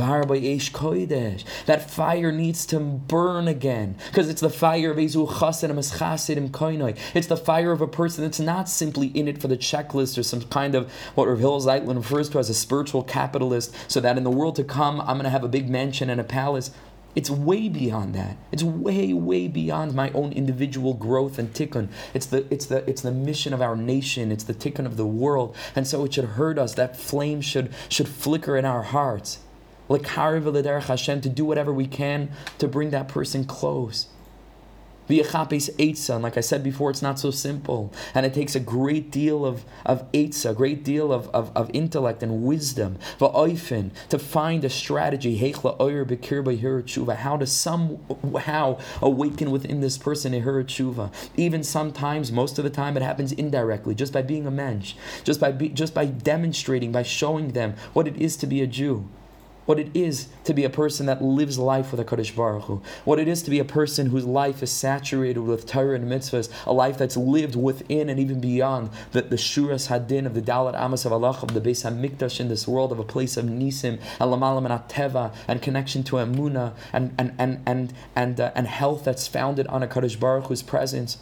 fire needs to burn again. Because it's the fire of Ezu Chassidim It's the fire of a person that's not simply in it for the checklist or some kind of what Rav Zeitlin refers to as a spiritual capitalist, so that in the world to come, I'm going to have a big mansion and a palace. It's way beyond that. It's way, way beyond my own individual growth and tikkun. It's the, it's the, it's the mission of our nation. It's the tikkun of the world, and so it should hurt us. That flame should should flicker in our hearts. Like Hashem to do whatever we can to bring that person close. V'yachapes Eitzah, and like I said before, it's not so simple. And it takes a great deal of, of Eitzah, a great deal of, of, of intellect and wisdom, V'oifen, to find a strategy, how to somehow awaken within this person a tshuva. Even sometimes, most of the time, it happens indirectly, just by being a mensch, just by, be, just by demonstrating, by showing them what it is to be a Jew what it is to be a person that lives life with HaKadosh Baruch Hu, what it is to be a person whose life is saturated with Torah and mitzvahs, a life that's lived within and even beyond the, the Shuras Hadin of the Dalat Amos of Allah, of the Beis HaMikdash in this world, of a place of Nisim, and Lamalam and Ateva, and connection to Emunah, and, and, and, and, and, uh, and health that's founded on HaKadosh Baruch Hu's presence.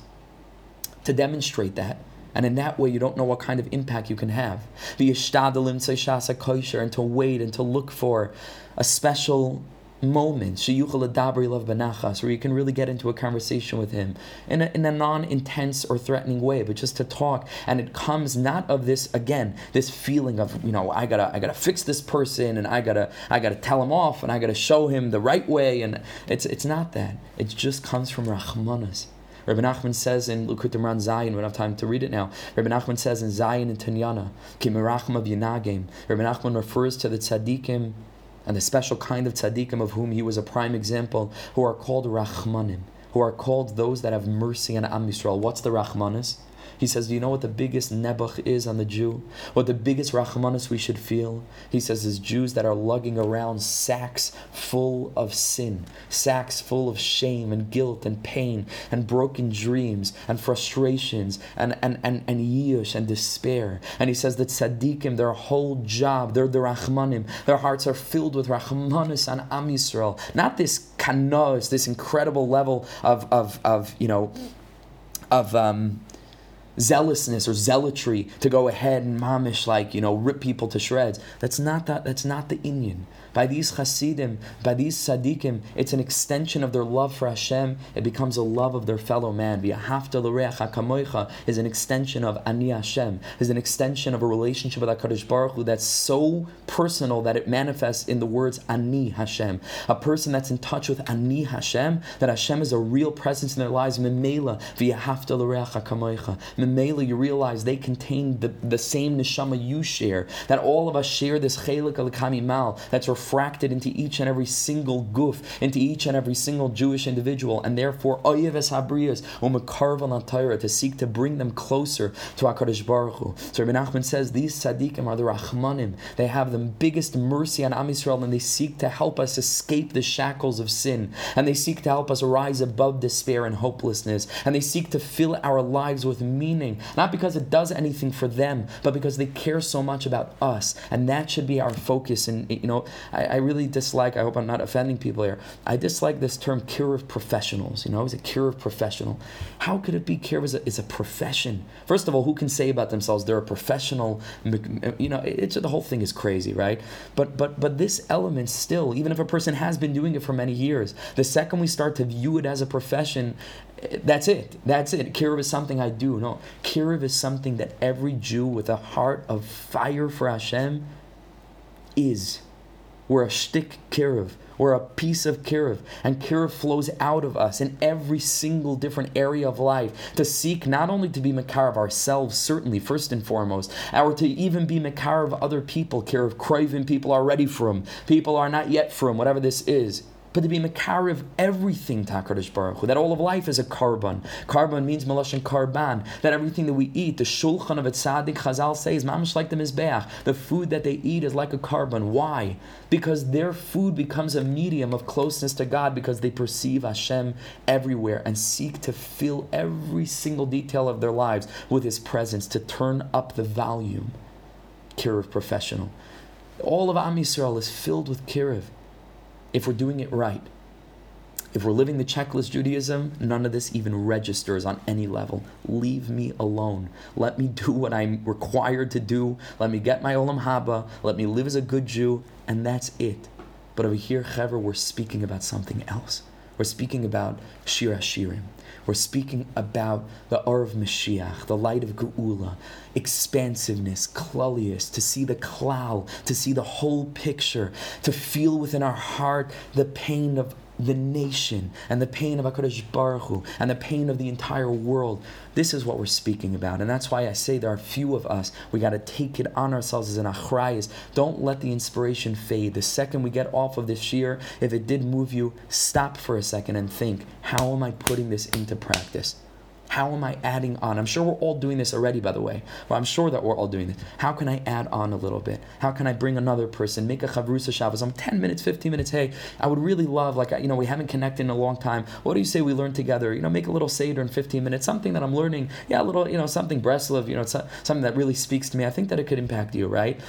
To demonstrate that, and in that way, you don't know what kind of impact you can have. And to wait and to look for a special moment. Where you can really get into a conversation with him in a, in a non-intense or threatening way but just to talk. And it comes not of this again this feeling of you know i gotta i gotta fix this person and i gotta i gotta tell him off and i gotta show him the right way and it's it's not that. It just comes from rahmanas Rabbi Nachman says in Likutei Moharan Zayin, we don't have time to read it now. Rabbi Nachman says in Zayin and Tanyana, Kimirachim of Yanagim. Rabbi Nachman refers to the tzaddikim and the special kind of tzaddikim of whom he was a prime example, who are called Rachmanim, who are called those that have mercy on Am Yisrael. What's the Rachmanis? He says, Do you know what the biggest nebuch is on the Jew? What the biggest rachmanis we should feel? He says, is Jews that are lugging around sacks full of sin, sacks full of shame and guilt and pain and broken dreams and frustrations and, and, and, and yish and despair. And he says that tzaddikim, their whole job, they're the rachmanim, their hearts are filled with rachmanis on Am Yisrael. Not this kanos, this incredible level of, of, of you know, of um, zealousness or zealotry to go ahead and mamish like you know rip people to shreds. That's not that. That's not the Inyan. By these Hasidim, by these Tzaddikim, it's an extension of their love for Hashem. It becomes a love of their fellow man. V'yahavta is an extension of Ani Hashem, is an extension of a relationship with HaKadosh Baruch Hu that's so personal that it manifests in the words Ani Hashem. A person that's in touch with Ani Hashem, that Hashem is a real presence in their lives. Memela, v'yahavta l'reacha Memela, you realize they contain the, the same neshama you share, that all of us share this chelik al mal that's refracted into each and every single goof, into each and every single Jewish individual, and therefore oyeves habriyas umekarvan Torah to seek to bring them closer to Hakadosh Baruch Hu. So Rabbi Nachman says these tzaddikim are the rachmanim. They have the biggest mercy on Am Yisrael, and they seek to help us escape the shackles of sin, and they seek to help us rise above despair and hopelessness, and they seek to fill our lives with meaning, not because it does anything for them, but because they care so much about us, and that should be our focus. And you know, I, I, really dislike, I hope I'm not offending people here, I dislike this term kiruv professionals. You know, is a kiruv professional. How could it be cure is a, is a profession? First of all, who can say about themselves they're a professional? You know, it's, the whole thing is crazy, right? But, but, but this element still, even if a person has been doing it for many years, the second we start to view it as a profession, that's it. That's it. Kiruv is something I do. No, Kiruv is something that every Jew with a heart of fire for Hashem is. We're a shtick kiruv. We're a piece of kiruv. And kiruv flows out of us in every single different area of life to seek not only to be makar of ourselves, certainly, first and foremost, or to even be makar of other people. Kiruv craving people are ready for him. People are not yet for him, whatever this is but to be Makariv everything to HaKadosh Baruch Hu, that all of life is a korban. Korban means Malashon Karban, that everything that we eat, the Shulchan of a Tzaddik Chazal says, Mamish like the Mizbeach, the food that they eat is like a korban. Why? Because their food becomes a medium of closeness to God because they perceive Hashem everywhere and seek to fill every single detail of their lives with His presence to turn up the volume. Kiruv professional. All of Am Yisrael is filled with Kiruv if we're doing it right. If we're living the checklist Judaism, none of this even registers on any level. Leave me alone. Let me do what I'm required to do. Let me get my Olam Haba. Let me live as a good Jew, and that's it. But over here, Chaver, we're speaking about something else. We're speaking about Shir Hashirim. We're speaking about the Or of Mashiach, the light of Geula, expansiveness, klalius, to see the klal, to see the whole picture, to feel within our heart the pain of the nation and the pain of HaKadosh Baruch Hu and the pain of the entire world. This is what we're speaking about. And that's why I say there are few of us. We got to take it on ourselves as an achrayas. Don't let the inspiration fade. The second we get off of this year, if it did move you, stop for a second and think, how am I putting this into practice? How am I adding on? I'm sure we're all doing this already, by the way. Well, I'm sure that we're all doing this. How can I add on a little bit? How can I bring another person? Make a chavrusa Shabbos. I'm 10 minutes, 15 minutes. Hey, I would really love, like, you know, we haven't connected in a long time. What do you say we learn together? You know, make a little Seder in 15 minutes, something that I'm learning. Yeah, a little, you know, something Breslov, you know, something that really speaks to me. I think that it could impact you, right?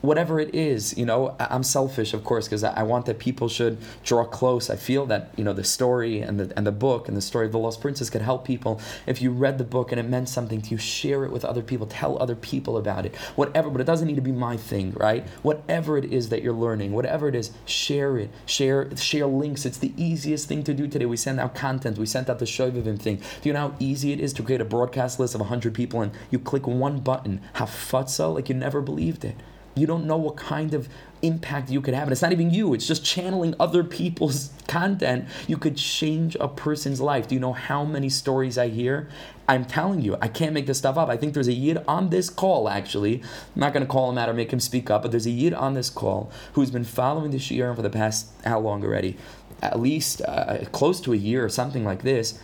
Whatever it is, you know, I'm selfish, of course, because I want that people should draw close. I feel that you know the story and the and the book and the story of the Lost Princess could help people. If you read the book and it meant something to you, share it with other people, tell other people about it, whatever. But it doesn't need to be my thing, right? Whatever it is that you're learning, whatever it is, share it. Share share links. It's the easiest thing to do today. We send out content. We sent out the Shovavim thing. Do you know how easy it is to create a broadcast list of 100 people and you click one button? Hafatza, like you never believed it. You don't know what kind of impact you could have. And it's not even you, it's just channeling other people's content. You could change a person's life. Do you know how many stories I hear? I'm telling you, I can't make this stuff up. I think there's a yid on this call, actually. I'm not going to call him out or make him speak up, but there's a yid on this call who's been following the Shiurim for the past, how long already? At least uh, close to a year or something like this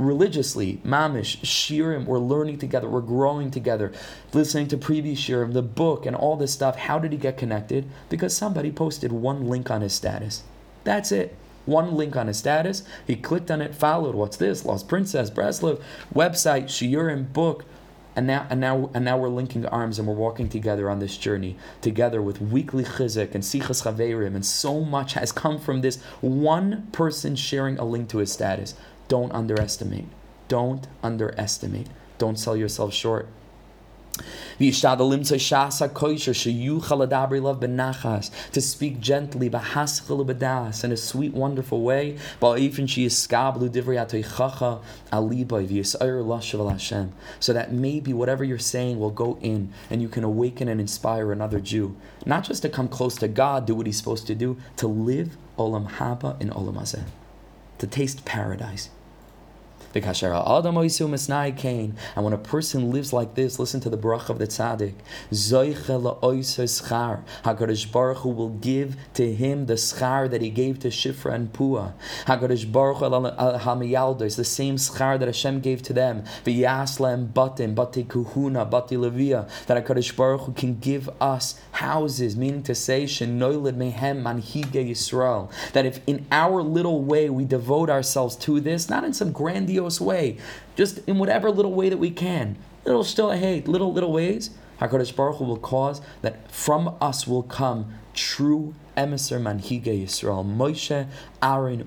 religiously, mamish, shiurim, we're learning together, we're growing together, listening to previous shirim, the book, and all this stuff. How did he get connected? Because somebody posted one link on his status. That's it. One link on his status. He clicked on it, followed. What's this? Lost Princess, Breslov, website, shiurim, book. And now, and now, and now we're linking arms and we're walking together on this journey, together with weekly chizik and sichas chaverim, and so much has come from this one person sharing a link to his status. Don't underestimate. Don't underestimate. Don't sell yourself short. To speak gently, in a sweet, wonderful way. So that maybe whatever you're saying will go in and you can awaken and inspire another Jew. Not just to come close to God, do what he's supposed to do, to live olam haba in olam hazeh, to taste paradise. And when a person lives like this, listen to the bracha of the tzaddik. HaKadosh Baruch Hu will give to him the schar that he gave to Shifra and Pua. HaKadosh Baruch Hu HaMiyaldos, the same schar that Hashem gave to them. V'yaslem batim, bati kuhuna, bati levia. That HaKadosh Baruch Hu can give us houses, meaning to say, Shenoilid mehem manhige Yisrael. That if in our little way we devote ourselves to this, not in some grandiose grandiose way, just in whatever little way that we can. Little still, hey, little little ways. Hakadosh Baruch Hu will cause that from us will come true emissary manhige Yisrael, Moshe, Aaron,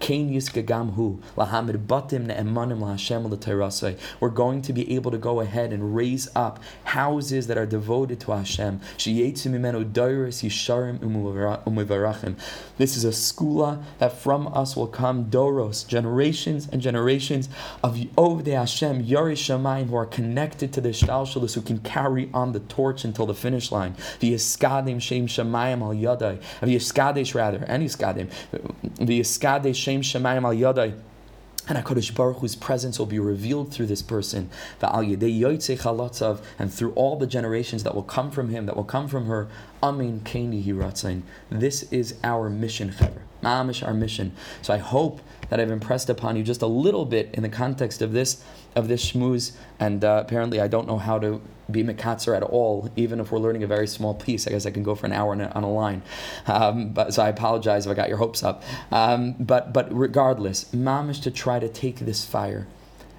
Yiskagam Hu, Lahamid Batim Ne'emanim LaHashem. We're going to be able to go ahead and raise up houses that are devoted to Hashem. Sheyetzu Mimenu Dairis Yisharim Umuvarachim. This is a skula that from us will come Doros, generations and generations of Ovdei Hashem, Yari Shamayim, who are connected to the Shtalshalis, who can carry on the torch until the finish line. The Yiskadim Shem Shamayim Al Yadai, of Yiskadesh rather, and Yiskadim, the Yiskadesh Shem Shamayim Al Yadai. And HaKadosh Baruch Hu's presence will be revealed through this person. And through all the generations that will come from him, that will come from her. Amin Kaini Hiratzain. This is our mission, Chaver. Ma'amish, our mission. So I hope that I've impressed upon you just a little bit in the context of this of this shmooze. And uh, apparently, I don't know how to be Mikatzer at all, even if we're learning a very small piece. I guess I can go for an hour on a, on a line. Um, but, so I apologize if I got your hopes up. Um, but, but regardless, mamish to try to take this fire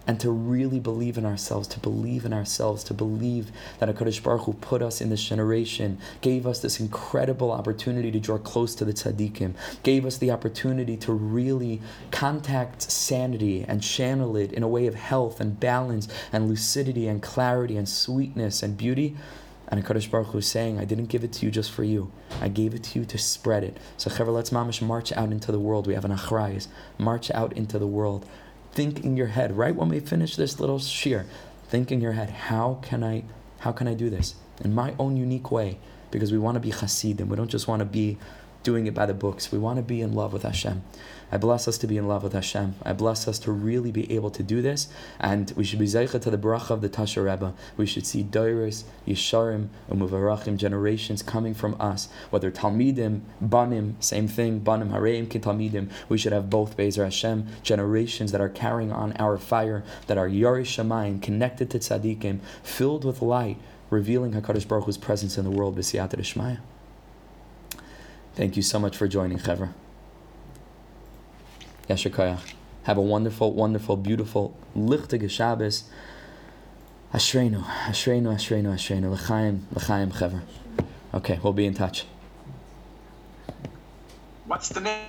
and to really believe in ourselves, to believe in ourselves, to believe that HaKadosh Baruch Hu put us in this generation, gave us this incredible opportunity to draw close to the tzaddikim, gave us the opportunity to really contact sanity and channel it in a way of health and balance and lucidity and clarity and sweetness and beauty. And HaKadosh Baruch Hu is saying, I didn't give it to you just for you. I gave it to you to spread it. So, Chaver, let's mamish march out into the world. We have an achrayas. March out into the world. Think in your head, right when we finish this little shiur, think in your head, how can I, how can I do this? In my own unique way. Because we want to be chassidim. We don't just want to be doing it by the books. We want to be in love with Hashem. I bless us to be in love with Hashem. I bless us to really be able to do this, and we should be zeicha to the bracha of the Tasha Rebbe. We should see Doiris, Yesharim, Umuvarachim, generations coming from us, whether Talmidim, Banim, same thing, Banim, Hareim, Talmidim. We should have both Bezer Hashem, generations that are carrying on our fire, that are Yarish Shamayim, connected to Tzadikim, filled with light, revealing HaKadosh Baruch Hu's presence in the world, B'siyat Shmaya. Thank you so much for joining, Chevra. Have a wonderful, wonderful, beautiful Lichtige Shabbos. Ashreinu, Ashreinu, Ashreinu, Ashreinu. L'chaim, L'chaim, Chevra. Okay, we'll be in touch. What's the name?